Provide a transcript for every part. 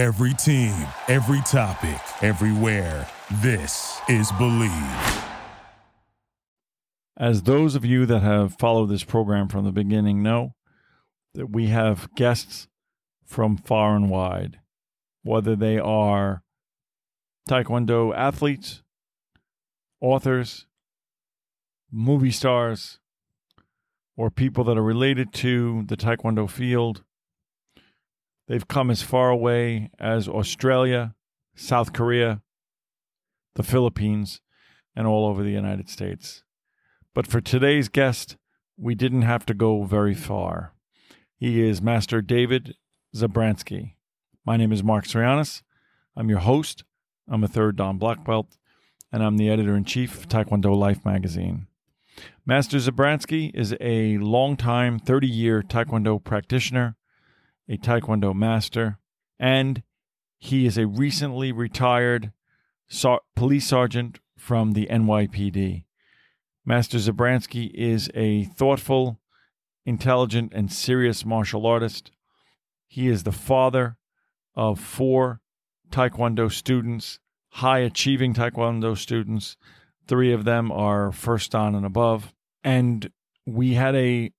Every team, every topic, everywhere. This is Believe. As those of you that have followed this program from the beginning know, that we have guests from far and wide, whether they are Taekwondo athletes, authors, movie stars, or people that are related to the Taekwondo field. They've come as far away as Australia, South Korea, the Philippines, and all over the United States. But for today's guest, we didn't have to go very far. He is Master David Zabransky. My name is Mark Sorianis. I'm your host. I'm a third Dan black belt, and I'm the editor in chief of Taekwondo Life magazine. Master Zabransky is a longtime 30 year Taekwondo practitioner, a Taekwondo master, and he is a recently retired sar- police sergeant from the NYPD. Master Zabransky is a thoughtful, intelligent, and serious martial artist. He is the father of four Taekwondo students, high achieving Taekwondo students. Three of them are first Dan and above. And we had a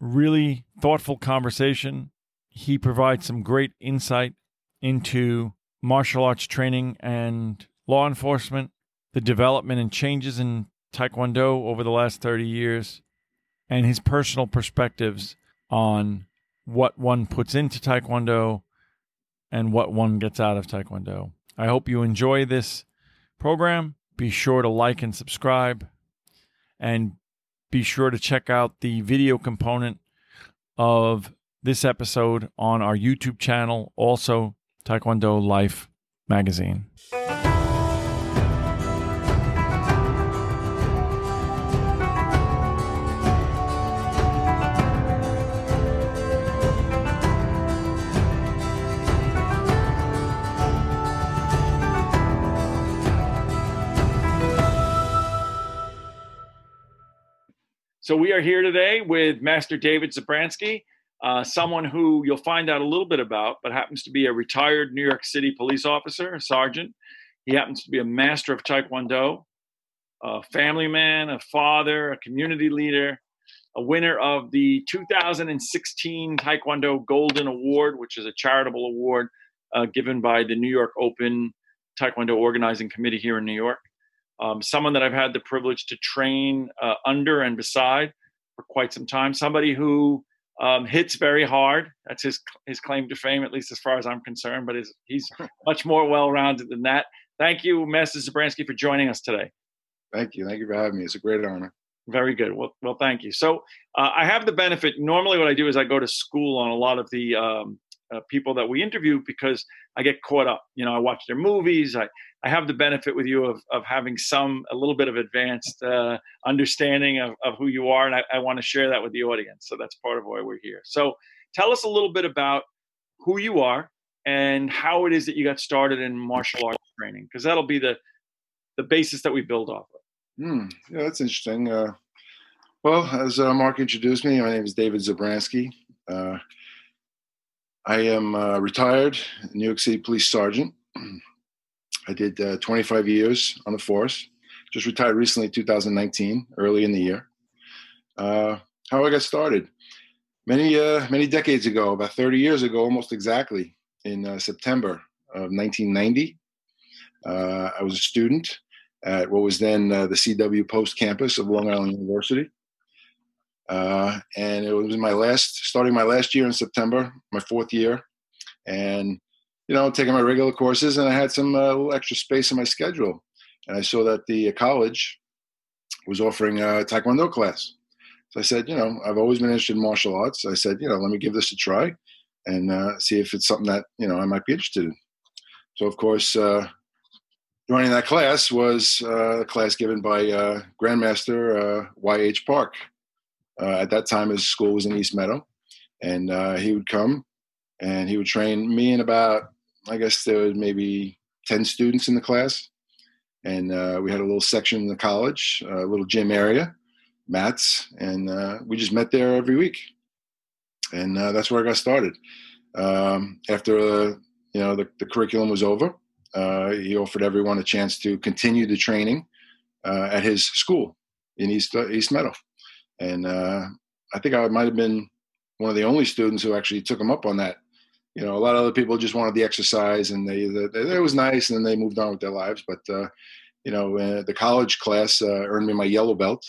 really thoughtful conversation. He provides some great insight into martial arts training and law enforcement, the development and changes in Taekwondo over the last 30 years, and his personal perspectives on what one puts into Taekwondo and what one gets out of Taekwondo. I hope you enjoy this program. Be sure to like and subscribe, and be sure to check out the video component of this episode on our YouTube channel, also Taekwondo Life magazine. So we are here today with Master David Zabransky, uh, someone who you'll find out a little bit about, but happens to be a retired New York City police officer, a sergeant. He happens to be a master of Taekwondo, a family man, a father, a community leader, a winner of the 2016 Taekwondo Golden Award, which is a charitable award uh, given by the New York Open Taekwondo Organizing Committee here in New York um, someone that I've had the privilege to train uh, under and beside for quite some time. Somebody who um, hits very hard. That's his his claim to fame, at least as far as I'm concerned. But he's much more well rounded than that. Thank you, Master Zabransky, for joining us today. Thank you. Thank you for having me. It's a great honor. Very good. Well, well, thank you. So uh, I have the benefit. Normally, what I do is I go to school on a lot of the um, uh, people that we interview because I get caught up. You know, I watch their movies. I I have the benefit with you of, of having some a little bit of advanced uh, understanding of, of who you are, and I, I want to share that with the audience. So that's part of why we're here. So tell us a little bit about who you are and how it is that you got started in martial arts training, because that'll be the the basis that we build off of. Hmm. Yeah, that's interesting. Uh, well, as uh, Mark introduced me, my name is David Zabransky. Uh, I am uh, retired New York City police sergeant. I did uh, 25 years on the force. Just retired recently, 2019, early in the year. Uh, how I got started? Many uh, many decades ago, about 30 years ago, almost exactly, in uh, September of 1990, uh, I was a student at what was then uh, the CW Post campus of Long Island University. and it was my last, starting my last year in September, my fourth year, and you know, taking my regular courses, and I had some uh, little extra space in my schedule. And I saw that the college was offering a Taekwondo class. So I said, you know, I've always been interested in martial arts. I said, you know, let me give this a try and uh, see if it's something that, you know, I might be interested in. So, of course, uh, joining that class was uh, a class given by uh, Grandmaster Y.H. Uh, Park. at that time, his school was in East Meadow. And he would come and he would train me and about I guess there was maybe 10 students in the class. And uh, we had a little section in the college, a little gym area, mats, and uh, we just met there every week. And uh, that's where I got started. Um, after, uh, you know, the, the curriculum was over. Uh, he offered everyone a chance to continue the training uh, at his school in East East Meadow, and I think I might have been one of the only students who actually took him up on that. You know, a lot of other people just wanted the exercise, and they, they it was nice, and then they moved on with their lives. But uh, you know, uh, the college class uh, earned me my yellow belt,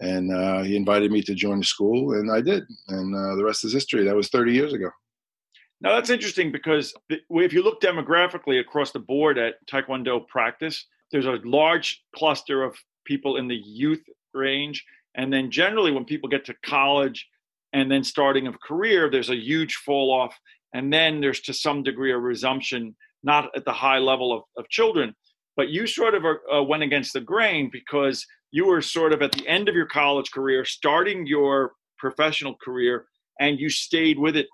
and uh, he invited me to join the school, and I did, and uh, the rest is history. That was 30 years ago. Now that's interesting because if you look demographically across the board at Taekwondo practice, there's a large cluster of people in the youth range, and then generally when people get to college and then starting a career, there's a huge fall off, and then there's to some degree a resumption, not at the high level of, of children, but you sort of uh, went against the grain because you were sort of at the end of your college career, starting your professional career, and you stayed with it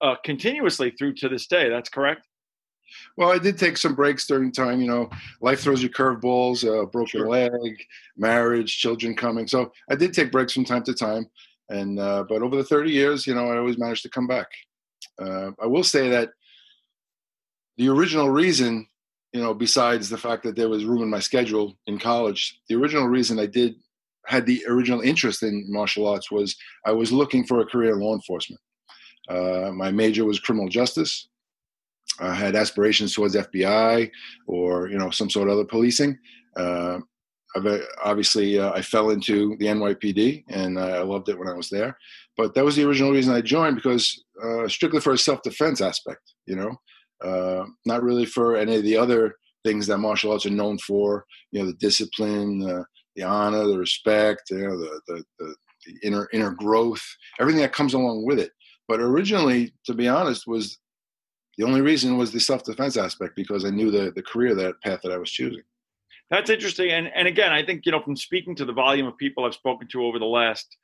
uh, continuously through to this day. That's correct. Well, I did take some breaks during time. You know, life throws you curveballs, uh, broken sure. leg, marriage, children coming. So I did take breaks from time to time. And uh, but over the 30 years, you know, I always managed to come back. Uh, I will say that the original reason you know, besides the fact that there was room in my schedule in college, the original reason I did had the original interest in martial arts was I was looking for a career in law enforcement. Uh, my major was criminal justice. I had aspirations towards FBI or you know some sort of other policing. Uh, obviously, uh, I fell into the NYPD and I loved it when I was there. But that was the original reason I joined because uh, strictly for a self-defense aspect. You know, uh, not really for any of the other things that martial arts are known for. You know, the discipline, uh, the honor, the respect, you know, the, the, the, the inner inner growth, everything that comes along with it. But originally, to be honest, was the only reason was the self defense aspect because I knew the the career that path that I was choosing. That's interesting, and and again, I think you know from speaking to the volume of people I've spoken to over the last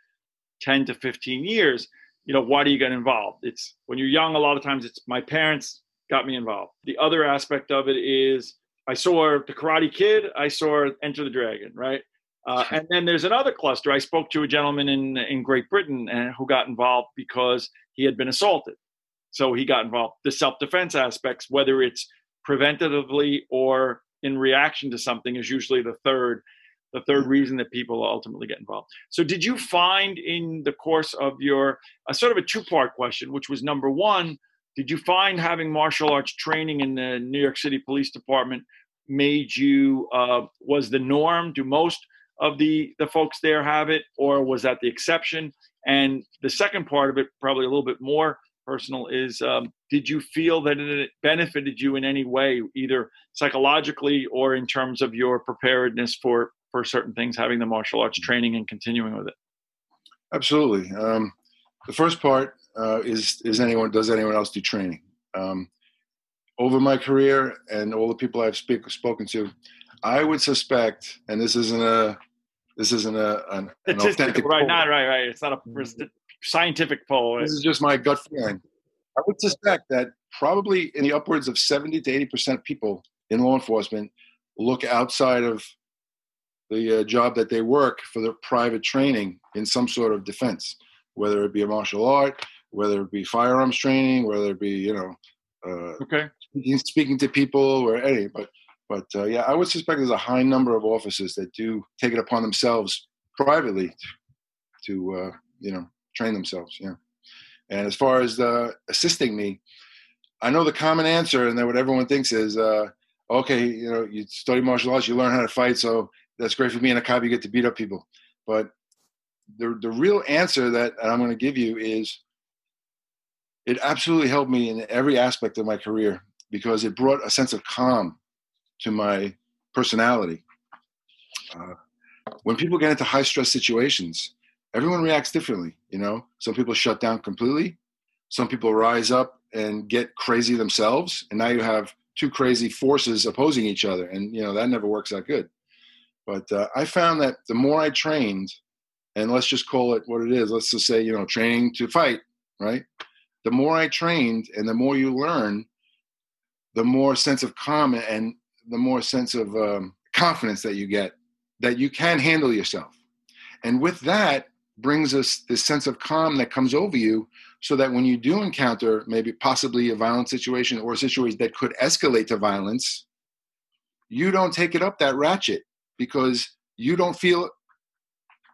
ten to fifteen years, you know, why do you get involved? It's when you're young. A lot of times, it's my parents got me involved. The other aspect of it is I saw the Karate Kid, I saw Enter the Dragon, right? Uh, and then there's another cluster. I spoke to a gentleman in in Great Britain and, uh, who got involved because he had been assaulted, so he got involved. The self defense aspects, whether it's preventatively or in reaction to something, is usually the third the third reason that people ultimately get involved. So, did you find in the course of your a sort of a two part question, which was number one, did you find having martial arts training in the New York City Police Department made you uh, was the norm? Do most of the the folks there have it, or was that the exception? And the second part of it, probably a little bit more personal, is um, did you feel that it benefited you in any way, either psychologically or in terms of your preparedness for for certain things, having the martial arts training and continuing with it? Absolutely. Um, the first part uh, is is anyone does anyone else do training? Um, over my career and all the people I've speak, spoken to, I would suspect, and this isn't a this isn't a an, an authentic right, poll. not right, right. It's not a scientific poll. This is just my gut feeling. I would suspect that probably in the upwards of seventy to eighty percent of people in law enforcement look outside of the uh, job that they work for their private training in some sort of defense, whether it be a martial art, whether it be firearms training, whether it be you know, uh, okay, speaking, speaking to people or any. But but uh, yeah, I would suspect there's a high number of officers that do take it upon themselves privately to uh, you know train themselves. Yeah, and as far as uh, assisting me, I know the common answer, and that what everyone thinks is, uh, okay, you know, you study martial arts, you learn how to fight, so that's great for me and a cop. You get to beat up people, but the the real answer that I'm going to give you is it absolutely helped me in every aspect of my career because it brought a sense of calm to my personality. Uh, when people get into high stress situations, everyone reacts differently. You know, some people shut down completely. Some people rise up and get crazy themselves, and now you have two crazy forces opposing each other, and you know that never works out good. But uh, I found that the more I trained, and let's just call it what it is. Let's just say you know training to fight, right? the more I trained and the more you learn, the more sense of calm and the more sense of um, confidence that you get that you can handle yourself. And with that brings us this sense of calm that comes over you so that when you do encounter maybe possibly a violent situation or a situation that could escalate to violence, you don't take it up that ratchet because you don't feel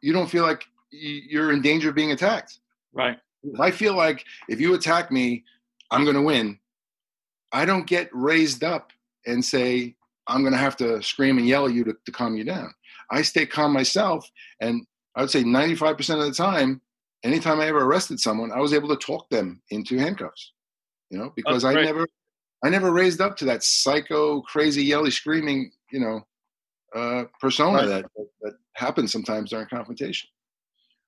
you don't feel like you're in danger of being attacked. Right. If I feel like if you attack me, I'm going to win. I don't get raised up and say I'm going to have to scream and yell at you to, to calm you down. I stay calm myself, and I would say 95% of the time, anytime I ever arrested someone, I was able to talk them into handcuffs. You know, because I never, I never raised up to that psycho, crazy, yelly, screaming, you know, uh, persona right. that, that happens sometimes during confrontation.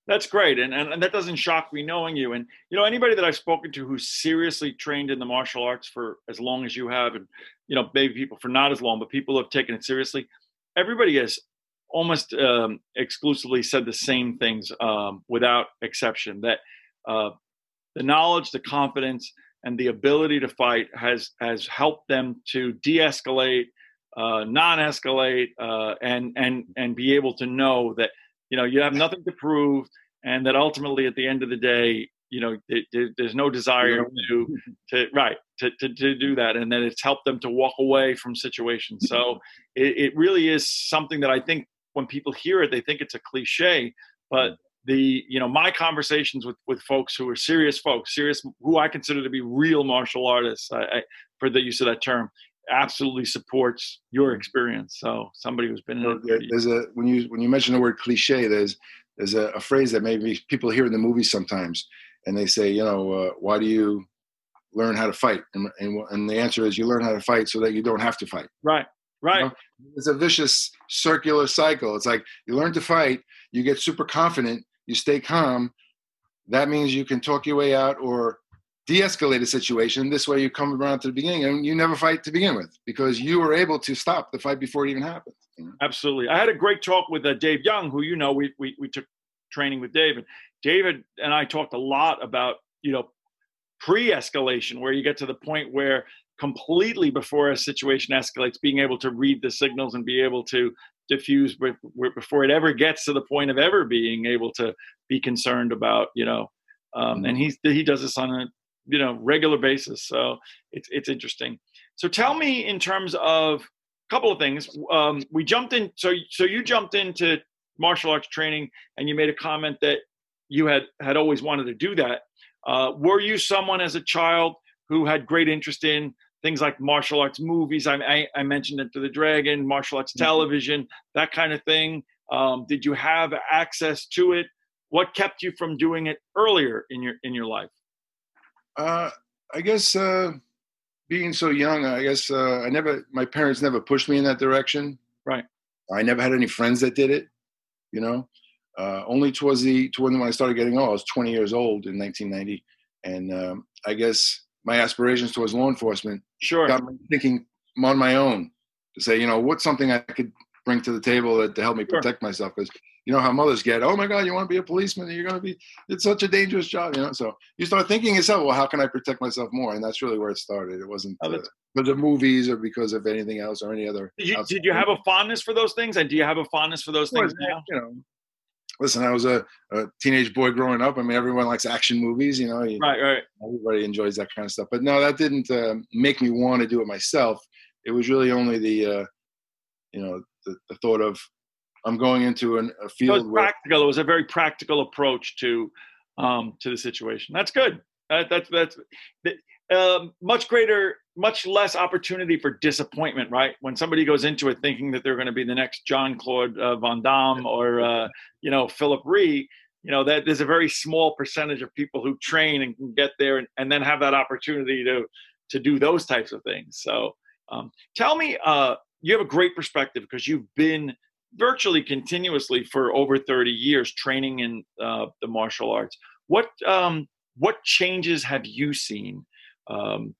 That's great, and, and and that doesn't shock me knowing you. And you know anybody that I've spoken to who's seriously trained in the martial arts for as long as you have, and you know maybe people for not as long, but people have taken it seriously. Everybody has almost um, exclusively said the same things um, without exception. That uh, the knowledge, the confidence, and the ability to fight has has helped them to de-escalate, uh, non-escalate, uh, and and and be able to know that you know you have nothing to prove and that ultimately at the end of the day you know it, it, there's no desire to to right to, to, to do that and that it's helped them to walk away from situations. So it, it really is something that i think when people hear it they think it's a cliche but the you know my conversations with with folks who are serious folks serious who i consider to be real martial artists I, I, for the use of that term absolutely supports your experience. So somebody who's been in it. There's a when you when you mention the word cliche, there's there's a, a phrase that maybe people hear in the movies sometimes, and they say, you know, uh, why do you learn how to fight? And, and, and the answer is you learn how to fight so that you don't have to fight. Right. Right. You know? It's a vicious circular cycle. It's like you learn to fight, you get super confident, you stay calm. That means you can talk your way out or de-escalate a situation. This way, you come around to the beginning, and you never fight to begin with because you were able to stop the fight before it even happened. You know? Absolutely. I had a great talk with uh, Dave Young, who you know we, we we took training with David. David and I talked a lot about you know pre-escalation, where you get to the point where completely before a situation escalates, being able to read the signals and be able to diffuse before it ever gets to the point of ever being able to be concerned about you know um, and mm-hmm. he he does this on a you know regular basis. So it's it's interesting. So tell me in terms of a couple of things. Um, we jumped in. So so you jumped into martial arts training, and you made a comment that you had had always wanted to do that. Uh, were you someone as a child who had great interest in things like martial arts movies? I, I, I mentioned Enter the Dragon, martial arts mm-hmm. television, that kind of thing. Um, did you have access to it? What kept you from doing it earlier in your in your life? Uh, I guess uh, being so young, I guess uh, I never, my parents never pushed me in that direction. Right. I never had any friends that did it. You know, uh, only towards the toward when I started getting old. I was 20 years old in 1990, and um, I guess my aspirations towards law enforcement sure got me thinking on my own to say, you know, what's something I could bring to the table that to help me protect sure. myself because you know how mothers get oh my god you want to be a policeman you're going to be it's such a dangerous job you know? So you start thinking yourself well how can i protect myself more? And that's really where it started. It wasn't for the movies or because of anything else or any other did you, did you have a fondness for those things? And do you have a fondness for those things now? you know listen i was a, a, teenage boy growing up. I mean everyone likes action movies you know? You, right right. Everybody enjoys that kind of stuff. But no that didn't uh, make me want to do it myself. It was really only the uh, you know the, the thought of I'm going into an, a field. So it was practical. It was a very practical approach to um, to the situation. That's good. That, that's that's uh, much greater, much less opportunity for disappointment, right? When somebody goes into it thinking that they're going to be the next Jean-Claude uh, Van Damme or uh, you know Phillip Rhee, you know that there's a very small percentage of people who train and can get there and, and then have that opportunity to to do those types of things. So um, tell me, uh, you have a great perspective because you've been virtually continuously for over 30 years training in uh, the martial arts. What um, what changes have you seen um,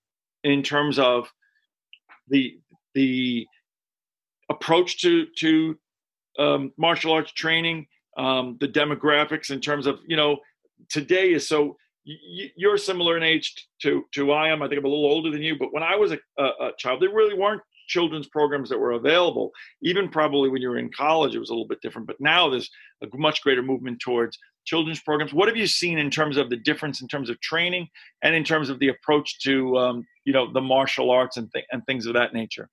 in terms of the the approach to to um, martial arts training, um, the demographics in terms of you know today is so you're similar in age to to I am. I think I'm a little older than you, but when I was a, a, a child, there really weren't children's programs that were available. Even probably when you were in college, it was a little bit different. But now there's a much greater movement towards children's programs. What have you seen in terms of the difference in terms of training and in terms of the approach to um, you know the martial arts and th- and things of that nature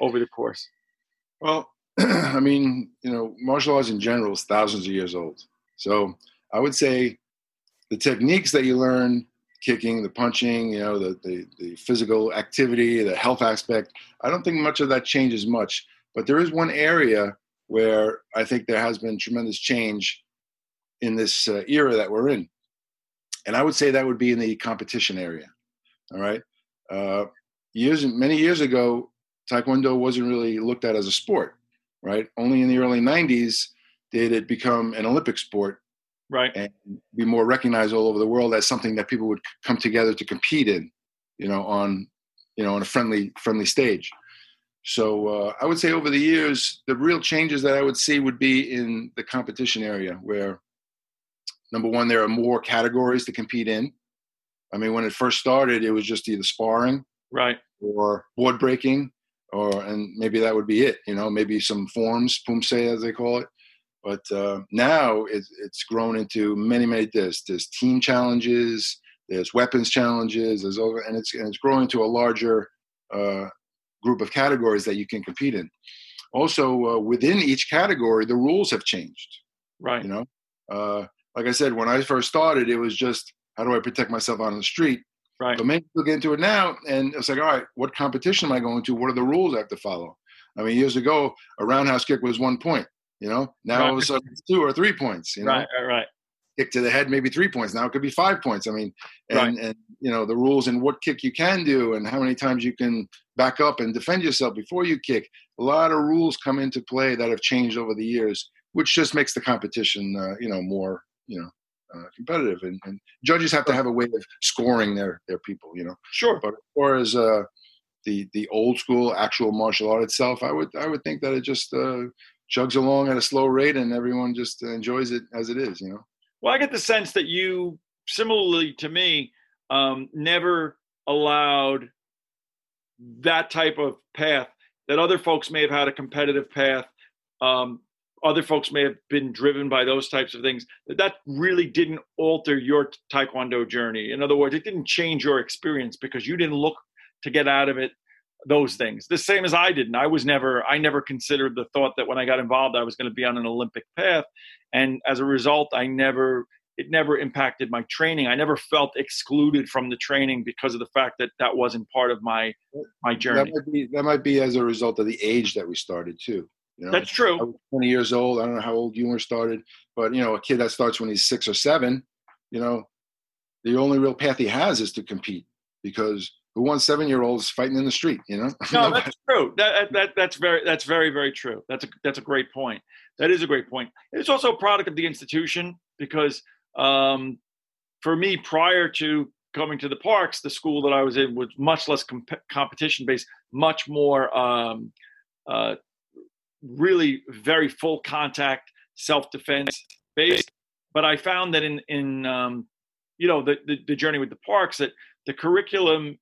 over the course? Well, I mean, you know, martial arts in general is thousands of years old. So I would say the techniques that you learn kicking, the punching, you know, the, the, the physical activity, the health aspect, I don't think much of that changes much. But there is one area where I think there has been tremendous change in this uh, era that we're in. And I would say that would be in the competition area. All right. Uh, years many years ago, Taekwondo wasn't really looked at as a sport, right? Only in the early 90s did it become an Olympic sport right. and be more recognized all over the world as something that people would come together to compete in you know on you know on a friendly friendly stage. So uh, i would say over the years the real changes that i would see would be in the competition area where number one there are more categories to compete in. I mean when it first started it was just either sparring right. or board breaking or and maybe that would be it you know maybe some forms poomsae as they call it but uh, now it's, it's grown into many, many. There's there's team challenges, there's weapons challenges, there's over, and it's and it's growing to a larger uh, group of categories that you can compete in. Also, uh, within each category, the rules have changed. Right. You know, uh, like I said, when I first started, it was just how do I protect myself on the street. Right. But many people get into it now, and it's like, all right, what competition am I going to? What are the rules I have to follow? I mean, years ago, a roundhouse kick was one point. You know, now right. all of a sudden it's two or three points. You know, right, right, right. Kick to the head, maybe three points. Now it could be five points. I mean, and, right. and you know the rules and what kick you can do and how many times you can back up and defend yourself before you kick. A lot of rules come into play that have changed over the years, which just makes the competition, uh, you know, more, you know, uh, competitive. And, and, judges have to have a way of scoring their their people, you know. Sure. But as far as uh, the the old school actual martial art itself, I would I would think that it just uh, chugs along at a slow rate and everyone just enjoys it as it is you know? Well i get the sense that you similarly to me um, never allowed that type of path that other folks may have had a competitive path um, other folks may have been driven by those types of things that that really didn't alter your taekwondo journey. In other words it didn't change your experience because you didn't look to get out of it those things. The same as i didn't. I was never i never considered the thought that when i got involved i was going to be on an olympic path. And as a result i never it never impacted my training. I never felt excluded from the training because of the fact that that wasn't part of my my journey. that might be, that might be as a result of the age that we started too. You know, that's true. I was 20 years old. I don't know how old you were started but you know a kid that starts when he's six or seven you know the only real path he has is to compete because who wants seven year olds fighting in the street you know? No that's true. That, that that's very that's very very true. That's a that's a great point. That is a great point. It's also a product of the institution because um, for me prior to coming to the parks the school that i was in was much less comp- competition based much more um, uh, really very full contact self-defense based. But i found that in in um, you know the, the, the journey with the parks that the curriculum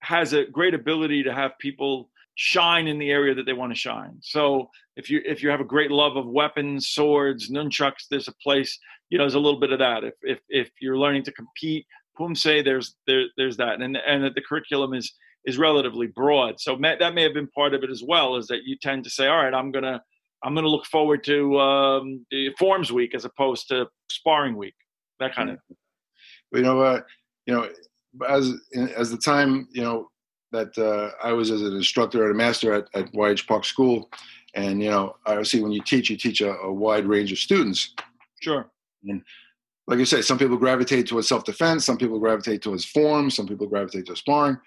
has a great ability to have people shine in the area that they want to shine. So if you if you have a great love of weapons, swords, nunchucks, there's a place. You know, there's a little bit of that. If if if you're learning to compete, poomsae, there's there there's that, and and that the curriculum is is relatively broad. So that may have been part of it as well. Is that you tend to say, all right, I'm gonna I'm gonna look forward to um, forms week as opposed to sparring week, that kind of. You know, uh, you know, as as the time you know that uh, I was as an instructor and a master at, at YH Park School, and you know, obviously when you teach, you teach a, a wide range of students. Sure. And like you say, some people gravitate towards self-defense, some people gravitate towards form, some people gravitate towards sparring.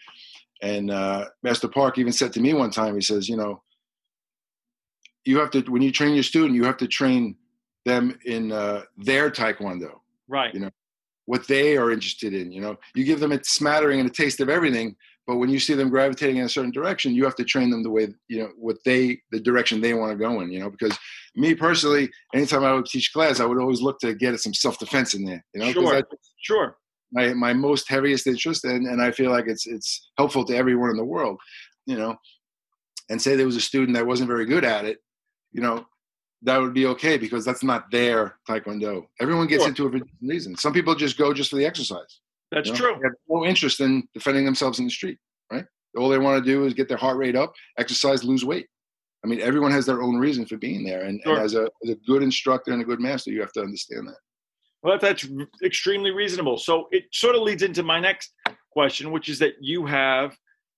And uh, Master Park even said to me one time, he says, you know, you have to when you train your student, you have to train them in uh, their taekwondo. Right. You know, what they are interested in. You know, you give them a smattering and a taste of everything, but when you see them gravitating in a certain direction, you have to train them the way you know what they the direction they want to go in. You know, because me personally, anytime I would teach class, I would always look to get some self defense in there. You know, sure, I, sure. My my most heaviest interest, and and I feel like it's it's helpful to everyone in the world. You know, and say there was a student that wasn't very good at it, you know, that would be okay because that's not their taekwondo. Everyone gets Sure. into it for different reasons. Some people just go just for the exercise. That's you know? true. They have no interest in defending themselves in the street, right? All they want to do is get their heart rate up, exercise, lose weight. I mean, everyone has their own reason for being there, and, Sure. and as a as a good instructor and a good master, you have to understand that. Well, that's extremely reasonable. So it sort of leads into my next question, which is that you have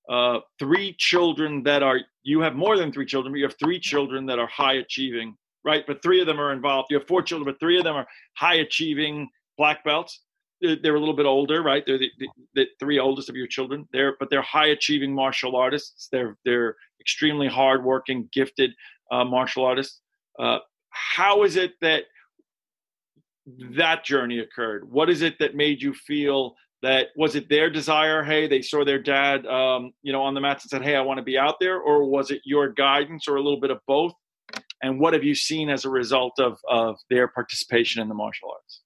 uh, three children that are, you have more than three children, but you have three children that are high achieving, right? But three of them are involved. You have four children, but three of them are high achieving black belts. They're, a little bit older, right? They're the, the, the three oldest of your children. They're, but they're high achieving martial artists. They're, they're extremely hardworking, gifted uh, martial artists. Uh, how is it that that journey occurred? What is it that made you feel that was it their desire? Hey, they saw their dad, um, you know, on the mats and said, "Hey, I want to be out there," or was it your guidance, or a little bit of both? And what have you seen as a result of of their participation in the martial arts?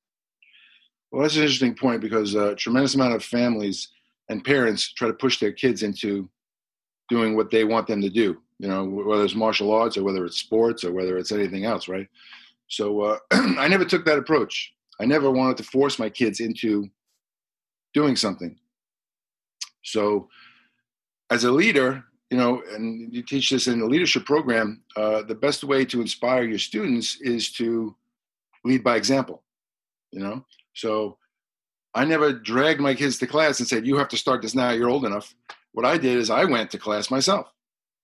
Well, that's an interesting point because a tremendous amount of families and parents try to push their kids into doing what they want them to do. You know, whether it's martial arts or whether it's sports or whether it's anything else, right? So uh, I never took that approach. I never wanted to force my kids into doing something. So, as a leader, you know, and you teach this in the leadership program, uh, the best way to inspire your students is to lead by example. You know, so I never dragged my kids to class and said, "You have to start this now. You're old enough." What I did is I went to class myself,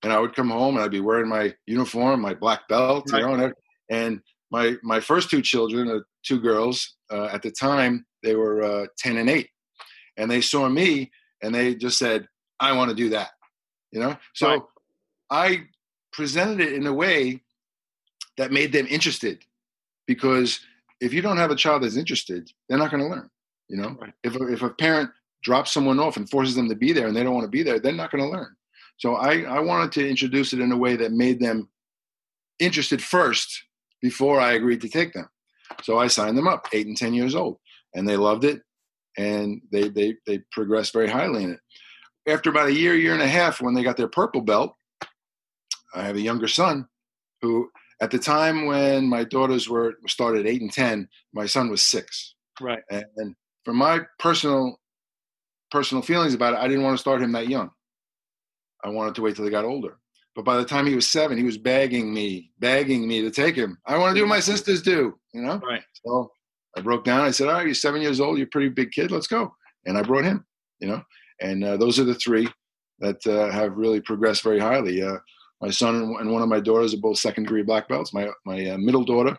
and I would come home and I'd be wearing my uniform, my black belt, Right. you know, and, my my first two children, uh, two girls, uh, at the time they were uh, ten and eight, and they saw me and they just said, "I want to do that," you know. So Right. I presented it in a way that made them interested, because if you don't have a child that's interested, they're not going to learn. You know, Right. if a, if a parent drops someone off and forces them to be there and they don't want to be there, they're not going to learn. So I, I wanted to introduce it in a way that made them interested first before I agreed to take them. So I signed them up, eight and ten years old, and they loved it, and they they they progressed very highly in it. After about a year, year and a half, when they got their purple belt, I have a younger son who, at the time when my daughters were started eight and ten, my son was six. Right. And, and from my personal personal feelings about it, I didn't want to start him that young. I wanted to wait till he got older. But by the time he was seven, he was begging me, begging me to take him. I want to do what my mm-hmm. sisters do, you know? Right. So I broke down. I said, All right, you're seven years old. You're a pretty big kid. Let's go. And I brought him, you know? And uh, those are the three that uh, have really progressed very highly. Uh, my son and one of my daughters are both second degree black belts. My, my uh, middle daughter,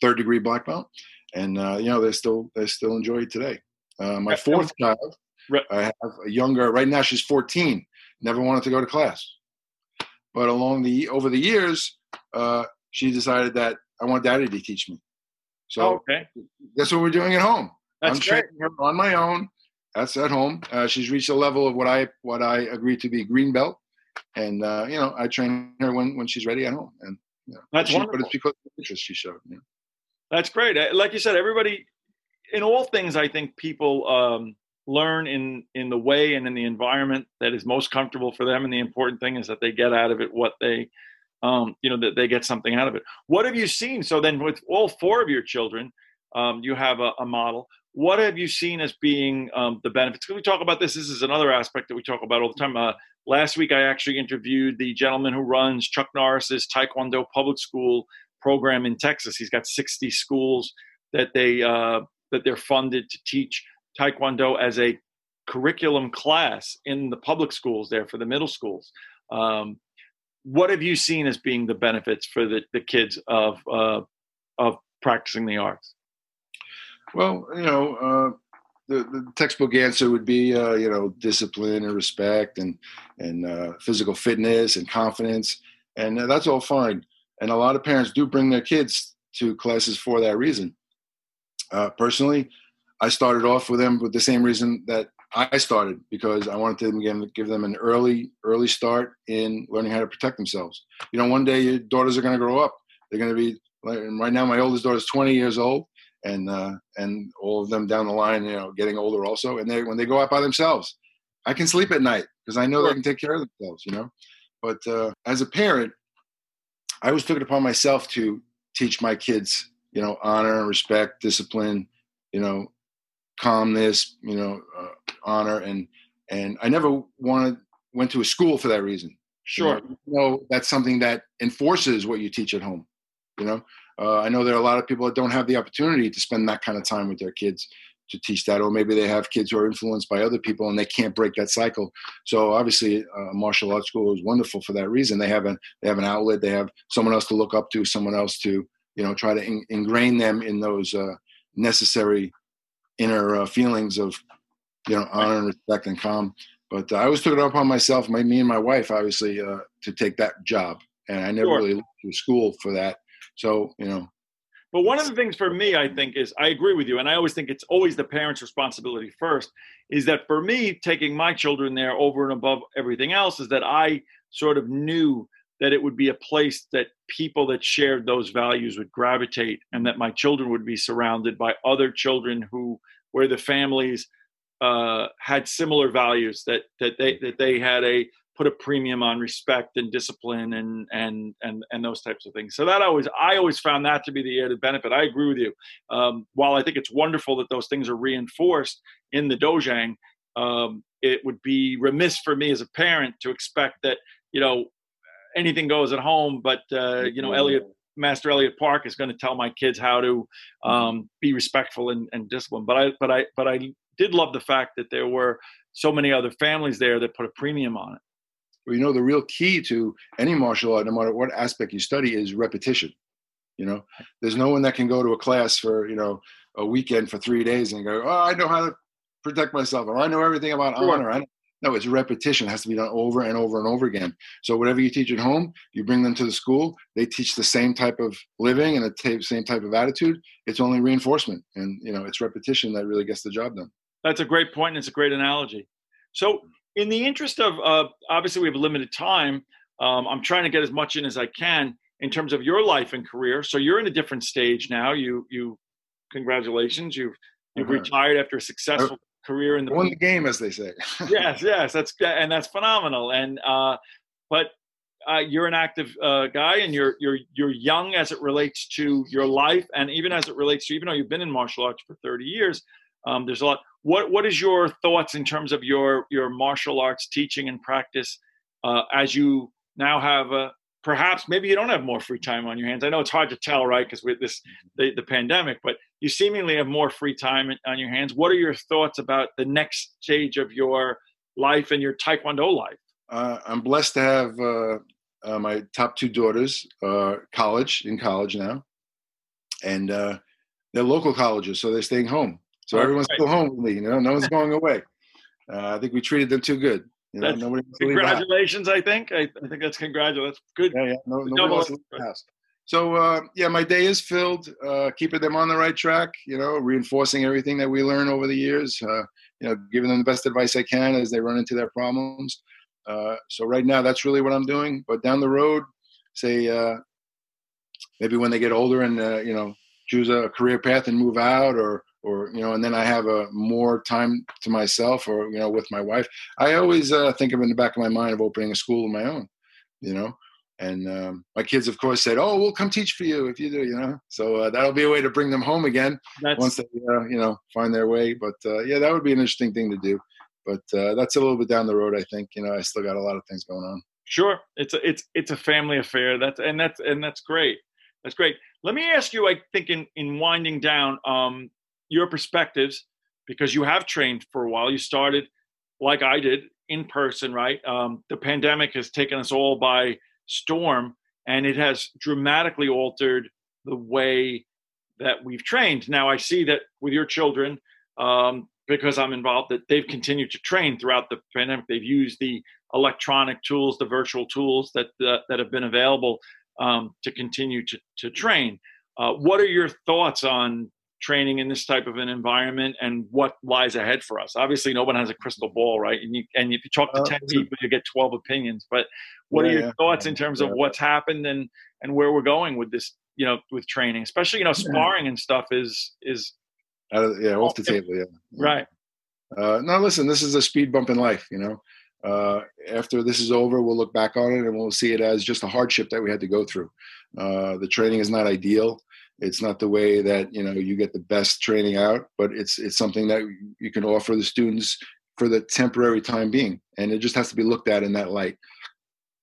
third degree black belt. And, uh, you know, they still, they still enjoy it today. Uh, my fourth child, I have a younger, right now she's 14, never wanted to go to class. But along the, over the years, uh, she decided that I want daddy to teach me. So Oh, okay. that's what we're doing at home. That's I'm great. training her on my own. That's at home. Uh, she's reached a level of what I what I agreed to be green belt, and uh, you know I train her when when she's ready at home. And you know, That's she, but it's because of the interest she showed. You know? That's great. Uh, Like you said, everybody, in all things, I think people um, learn in in the way and in the environment that is most comfortable for them. And the important thing is that they get out of it what they, um, you know, that they get something out of it. What have you seen? So then, with all four of your children, um, you have a, a model. What have you seen as being um, the benefits? Can we talk about this? This is another aspect that we talk about all the time. Uh, last week, I actually interviewed the gentleman who runs Chuck Norris's Taekwondo public school program in Texas. He's got 60 schools that they uh, that they're funded to teach Taekwondo as a curriculum class in the public schools there for the middle schools. Um, what have you seen as being the benefits for the, the kids of uh, of practicing the arts? Well, you know, uh, the, the textbook answer would be, uh, you know, discipline and respect and and uh, physical fitness and confidence, and uh, that's all fine. And a lot of parents do bring their kids to classes for that reason. Uh, personally, I started off with them with the same reason that I started because I wanted to give, them an early early start in learning how to protect themselves. You know, one day your daughters are going to grow up. They're going to be right now. My oldest daughter is 20 years old and uh, and all of them down the line, you know, getting older also. And they when they go out by themselves, I can sleep at night because I know Sure. they can take care of themselves, you know. But uh, as a parent, I always took it upon myself to teach my kids, you know, honor, and respect, discipline, you know, calmness, you know, uh, honor, and and I never wanted went to a school for that reason. Sure. You know, that's something that enforces what you teach at home. You know, uh, I know there are a lot of people that don't have the opportunity to spend that kind of time with their kids to teach that, or maybe they have kids who are influenced by other people and they can't break that cycle. So obviously, uh, martial arts school is wonderful for that reason. They have a they have an outlet. They have someone else to look up to, someone else to you know try to in, ingrain them in those uh, necessary inner uh, feelings of you know honor and respect and calm. But uh, I always took it upon myself, my me and my wife, obviously, uh, to take that job, and I never Sure. really looked to school for that. So you know, But one of the things for me, I think, is I agree with you, and I always think it's always the parents' responsibility first. Is that for me, taking my children there over and above everything else, is that I sort of knew that it would be a place that people that shared those values would gravitate, and that my children would be surrounded by other children who, where the families uh, had similar values, that that they that they had a put a premium on respect and discipline and and and and those types of things. So that always I always found that to be the added benefit. I agree with you. Um, while I think it's wonderful that those things are reinforced in the dojang, um, it would be remiss for me as a parent to expect that you know anything goes at home, but uh, you know Elliot. Master Elliot Park is going to tell my kids how to um, be respectful and, and disciplined. But I, but I, but I did love the fact that there were so many other families there that put a premium on it. Well, you know, the real key to any martial art, no matter what aspect you study, is repetition. You know, there's no one that can go to a class for you know a weekend for three days and go, oh, I know how to protect myself, or I know everything about honor. I know. No, it's repetition. It has to be done over and over and over again. So whatever you teach at home, you bring them to the school. They teach the same type of living and the same type of attitude. It's only reinforcement, and you know, it's repetition that really gets the job done. That's a great point, and it's a great analogy. So, in the interest of uh, obviously we have limited time, um, I'm trying to get as much in as I can in terms of your life and career. So you're in a different stage now. You you congratulations, you've you've Uh-huh. retired after a successful career in the Won the game, as they say. yes, yes, that's and that's phenomenal. And uh, but uh, you're an active uh, guy, and you're you're you're young as it relates to your life, and even as it relates to even though you've been in martial arts for 30 years, um, there's a lot. What what is your thoughts in terms of your your martial arts teaching and practice uh, as you now have a perhaps maybe you don't have more free time on your hands. I know it's hard to tell, right? Because with this the, the pandemic, but you seemingly have more free time on your hands. What are your thoughts about the next stage of your life and your Taekwondo life? Uh, I'm blessed to have uh, uh, my top two daughters, uh, college in college now, and uh, they're local colleges, so they're staying home. So everyone's great. still home with me. You know, no one's going away. Uh, I think we treated them too good. You know, nobody wants to leave the house. Congratulations, I think. I, I think that's congratulations. Good. Yeah, yeah. No, nobody double wants to leave the house. So uh, yeah, my day is filled, uh, keeping them on the right track. You know, reinforcing everything that we learn over the years. Uh, you know, giving them the best advice I can as they run into their problems. Uh, so right now, that's really what I'm doing. But down the road, say uh, maybe when they get older and uh, you know choose a career path and move out, or or you know, and then I have a more time to myself, or you know, with my wife. I always uh, think of in the back of my mind of opening a school of my own. You know, and um, my kids, of course, said, "Oh, we'll come teach for you if you do." You know, so uh, that'll be a way to bring them home again That's once they, uh, you know, find their way. But uh, yeah, that would be an interesting thing to do. But uh, that's a little bit down the road. I think you know, I still got a lot of things going on. Sure, it's a it's it's a family affair. That's and that's and that's great. That's great. Let me ask you. I think in in winding down, um, your perspectives because you have trained for a while. You started like I did in person, right? Um, the pandemic has taken us all by storm, and it has dramatically altered the way that we've trained. Now I see that with your children. Um, because I'm involved, that they've continued to train throughout the pandemic. They've used the electronic tools, the virtual tools that that, that have been available um, to continue to to train. Uh, what are your thoughts on training in this type of an environment and what lies ahead for us? Obviously, no one has a crystal ball, right? And you and if you talk to Uh, ten people, you get twelve opinions. But what are Yeah, your yeah. thoughts in terms of what's happened and and where we're going with this? You know, with training, especially you know, sparring and stuff is is of, yeah, off the table. Yeah. right. Uh, no, listen, this is a speed bump in life. You know, uh, after this is over, we'll look back on it and we'll see it as just a hardship that we had to go through. Uh, the training is not ideal. It's not the way that you know you get the best training out, but it's it's something that you can offer the students for the temporary time being, and it just has to be looked at in that light.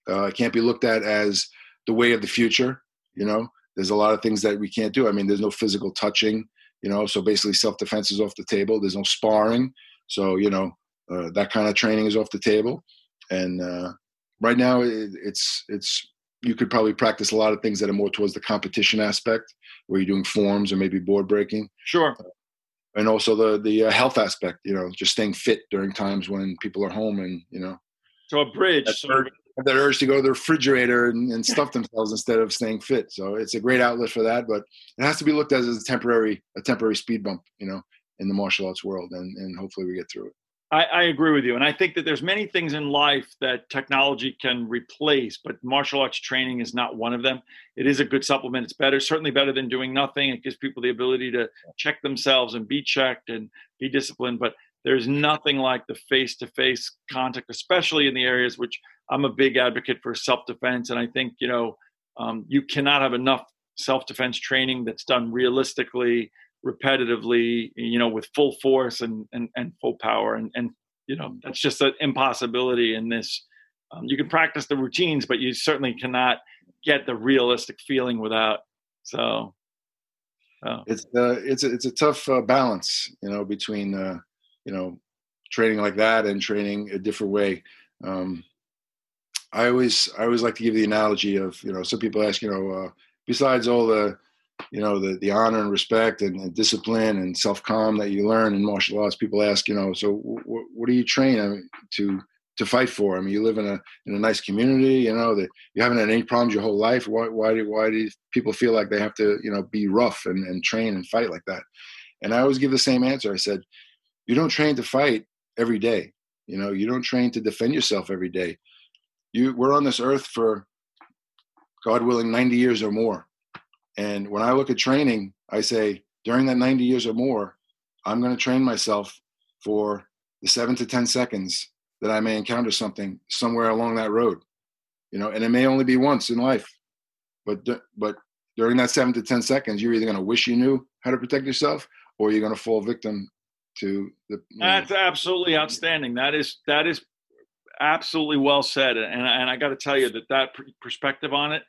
Uh, it can't be looked at as the way of the future. You know, there's a lot of things that we can't do. I mean, there's no physical touching. You know, so basically self defense is off the table. There's no sparring. So you know, uh, that kind of training is off the table. And uh, right now, it, it's it's you could probably practice a lot of things that are more towards the competition aspect, where you're doing forms or maybe board breaking. Sure. And also the the uh, health aspect, you know, just staying fit during times when people are home, and you know. So a bridge. That, urge, that urge to go to the refrigerator and, and stuff themselves instead of staying fit. So it's a great outlet for that, but it has to be looked at as a temporary a temporary speed bump, you know, in the martial arts world, and and hopefully we get through it. I, I, agree with you, and I think that there's many things in life that technology can replace, but martial arts training is not one of them. It is a good supplement. It's better, certainly better than doing nothing. It gives people the ability to check themselves and be checked and be disciplined. But there's nothing like the face-to-face contact, especially in the areas which I'm a big advocate for self-defense, and I think you know um, you cannot have enough self-defense training that's done realistically repetitively, you know, with full force and and, and full power, and and you know that's just an impossibility in this. Um, you can practice the routines, but you certainly cannot get the realistic feeling without. So, it's uh, it's a, it's a tough uh, balance, you know, between uh, you know training like that and training a different way. Um, I always I always like to give the analogy of you know some people ask you know uh, besides all the you know the the honor and respect and, and discipline and self calm that you learn in martial arts. People ask, you know, so w- what do you train I mean, to to fight for? I mean, you live in a in a nice community, you know, that you haven't had any problems your whole life. Why why do why do people feel like they have to you know be rough and, and train and fight like that? And I always give the same answer. I said, you don't train to fight every day. You know, you don't train to defend yourself every day. You we're on this earth for God willing 90 years or more and when I look at training, I say during that 90 years or more, I'm going to train myself for the seven to 10 seconds that I may encounter something somewhere along that road. You know, and it may only be once in life, but but during that seven to 10 seconds, you're either going to wish you knew how to protect yourself or you're going to fall victim to the. That's know. absolutely outstanding. That is, that is absolutely well said. And, and I got to tell you that that perspective on it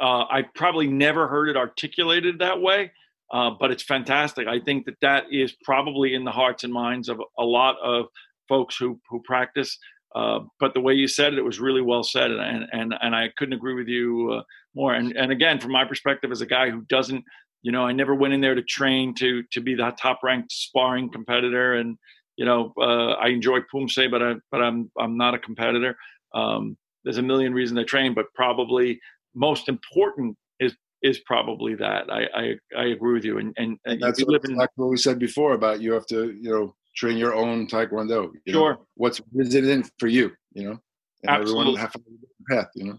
uh, I probably never heard it articulated that way, uh, but it's fantastic. I think that that is probably in the hearts and minds of a lot of folks who who practice. Uh, but the way you said it, it was really well said, and and and I couldn't agree with you uh, more. And and again, from my perspective as a guy who doesn't, you know, I never went in there to train to to be the top ranked sparring competitor, and you know, uh, I enjoy Poomsae, but I but I'm I'm not a competitor. Um, there's a million reasons I train, but probably most important is is probably that. I I, I agree with you. And and, and that's what, in, like what we said before about you have to you know train your own taekwondo. You sure. Know? What's in for you? You know. And Absolutely. everyone have a path. You know.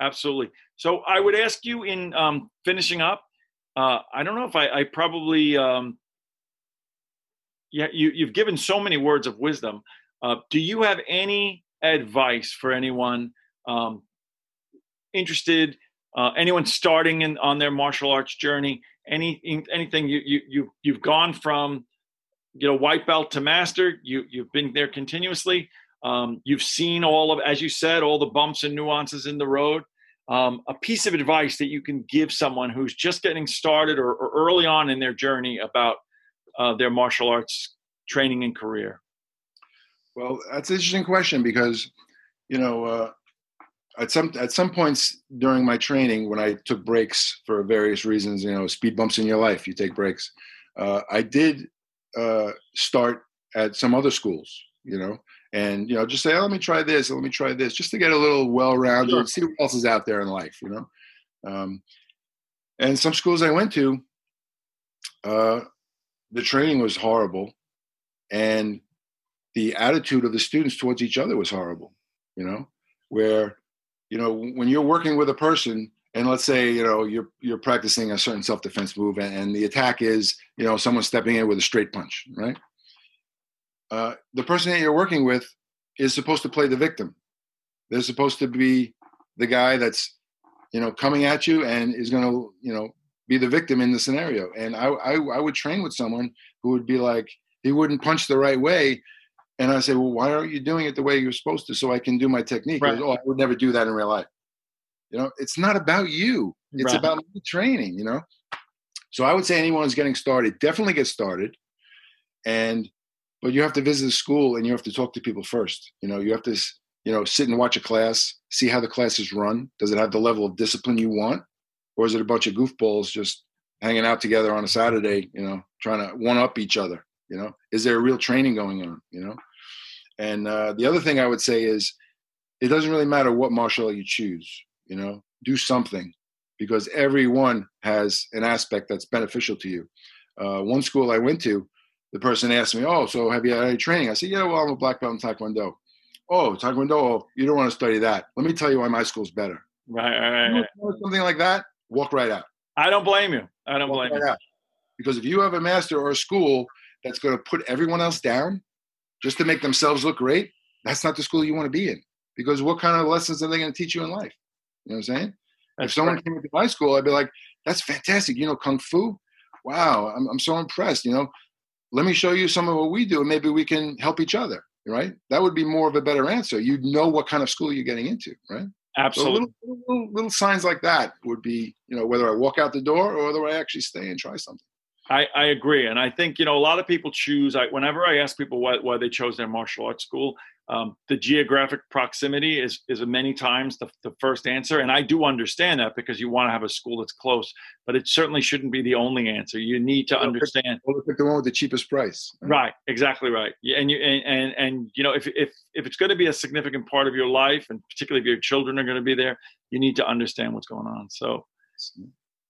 Absolutely. So I would ask you in um, finishing up. Uh, I don't know if I, I probably. Um, yeah, you, you've given so many words of wisdom. Uh, do you have any advice for anyone um, interested, uh, anyone starting in on their martial arts journey, any anything you you you you've gone from you know white belt to master, you you've been there continuously. Um, you've seen all of, as you said, all the bumps and nuances in the road. Um, a piece of advice that you can give someone who's just getting started or, or early on in their journey about uh, their martial arts training and career? Well, that's an interesting question because, you know, uh, at some at some points during my training when I took breaks for various reasons, you know, speed bumps in your life, you take breaks. Uh, I did uh, start at some other schools, you know, and you know, just say, oh, let me try this, let me try this, just to get a little well-rounded, sure. see what else is out there in life, you know. Um, and some schools I went to, uh, the training was horrible, and the attitude of the students towards each other was horrible, you know, where you know when you're working with a person and let's say you know you're you're practicing a certain self-defense move and, the attack is you know someone stepping in with a straight punch right uh, the person that you're working with is supposed to play the victim. They're supposed to be the guy that's, you know, coming at you and is going to, you know, be the victim in the scenario. And I, I, I would train with someone who would be like, he wouldn't punch the right way. And I say, well, why aren't you doing it the way you're supposed to so I can do my technique? Right. Goes, oh, I would never do that in real life. You know, it's not about you. It's Right. about training, you know? So I would say anyone who's getting started, definitely get started. And, but you have to visit the school and you have to talk to people first. You know, you have to, you know, sit and watch a class, see how the class is run. Does it have the level of discipline you want? Or is it a bunch of goofballs just hanging out together on a Saturday, you know, trying to one up each other? You know, is there a real training going on? You know, and uh, the other thing I would say is, it doesn't really matter what martial art you choose. You know, do something because everyone has an aspect that's beneficial to you. Uh, one school I went to, the person asked me, "Oh, so have you had any training?" I said, "Yeah, well, I'm a black belt in Taekwondo." Oh, Taekwondo, oh, you don't want to study that. Let me tell you why my school's better. Right, right, You right. know, Something like that, walk right out. I don't blame you. I don't Walk blame you. right out. Because if you have a master or a school that's going to put everyone else down just to make themselves look great, that's not the school you want to be in. Because what kind of lessons are they going to teach you in life? You know what I'm saying? That's if someone right. came into my school, I'd be like, "That's fantastic! You know kung fu? Wow, I'm I'm so impressed. You know, let me show you some of what we do, and maybe we can help each other. Right? That would be more of a better answer. You'd know what kind of school you're getting into, right? So Absolutely. little, little little signs like that would be, you know, whether I walk out the door or whether I actually stay and try something. I, I agree, and I think you know a lot of people choose. I, whenever I ask people why, why they chose their martial arts school, um, the geographic proximity is is many times the, the first answer, and I do understand that because you want to have a school that's close, but it certainly shouldn't be the only answer. You need to understand. Well, the one with the cheapest price. Right, exactly right. Yeah, and you and, and and you know if if if it's going to be a significant part of your life, and particularly if your children are going to be there, you need to understand what's going on. So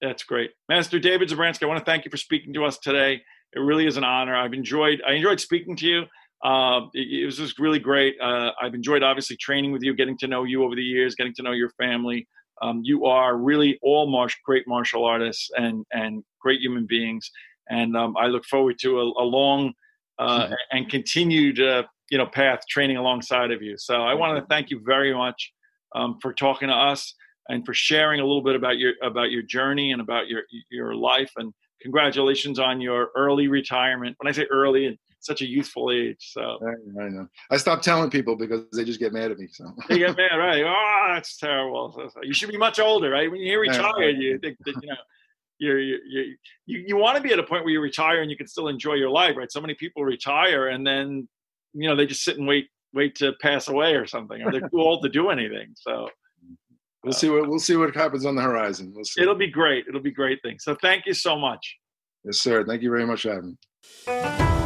that's great, Master David Zabransky. I want to thank you for speaking to us today. It really is an honor. I've enjoyed I enjoyed speaking to you. Uh, it, it was just really great. Uh, I've enjoyed obviously training with you, getting to know you over the years, getting to know your family. Um, you are really all martial, great martial artists and and great human beings. And um, I look forward to a, a long uh, and continued uh, you know path training alongside of you. So I want to thank you very much um, for talking to us and for sharing a little bit about your about your journey and about your your life. And congratulations on your early retirement. When I say early, at such a youthful age. So I, I know. I stopped telling people because they just get mad at me. So you get mad, right? Oh, that's terrible. So- so You should be much older, right? When you're Yeah. retired, you think that you know. You're, you're, you you you want to be at a point where you retire and you can still enjoy your life, right? So many people retire and then, you know, they just sit and wait wait to pass away or something, or they're too old to do anything. So we'll see what we'll see what happens on the horizon. We'll see. it'll be great. It'll be great thing. So thank you so much. yes, sir. Thank you very much for having me.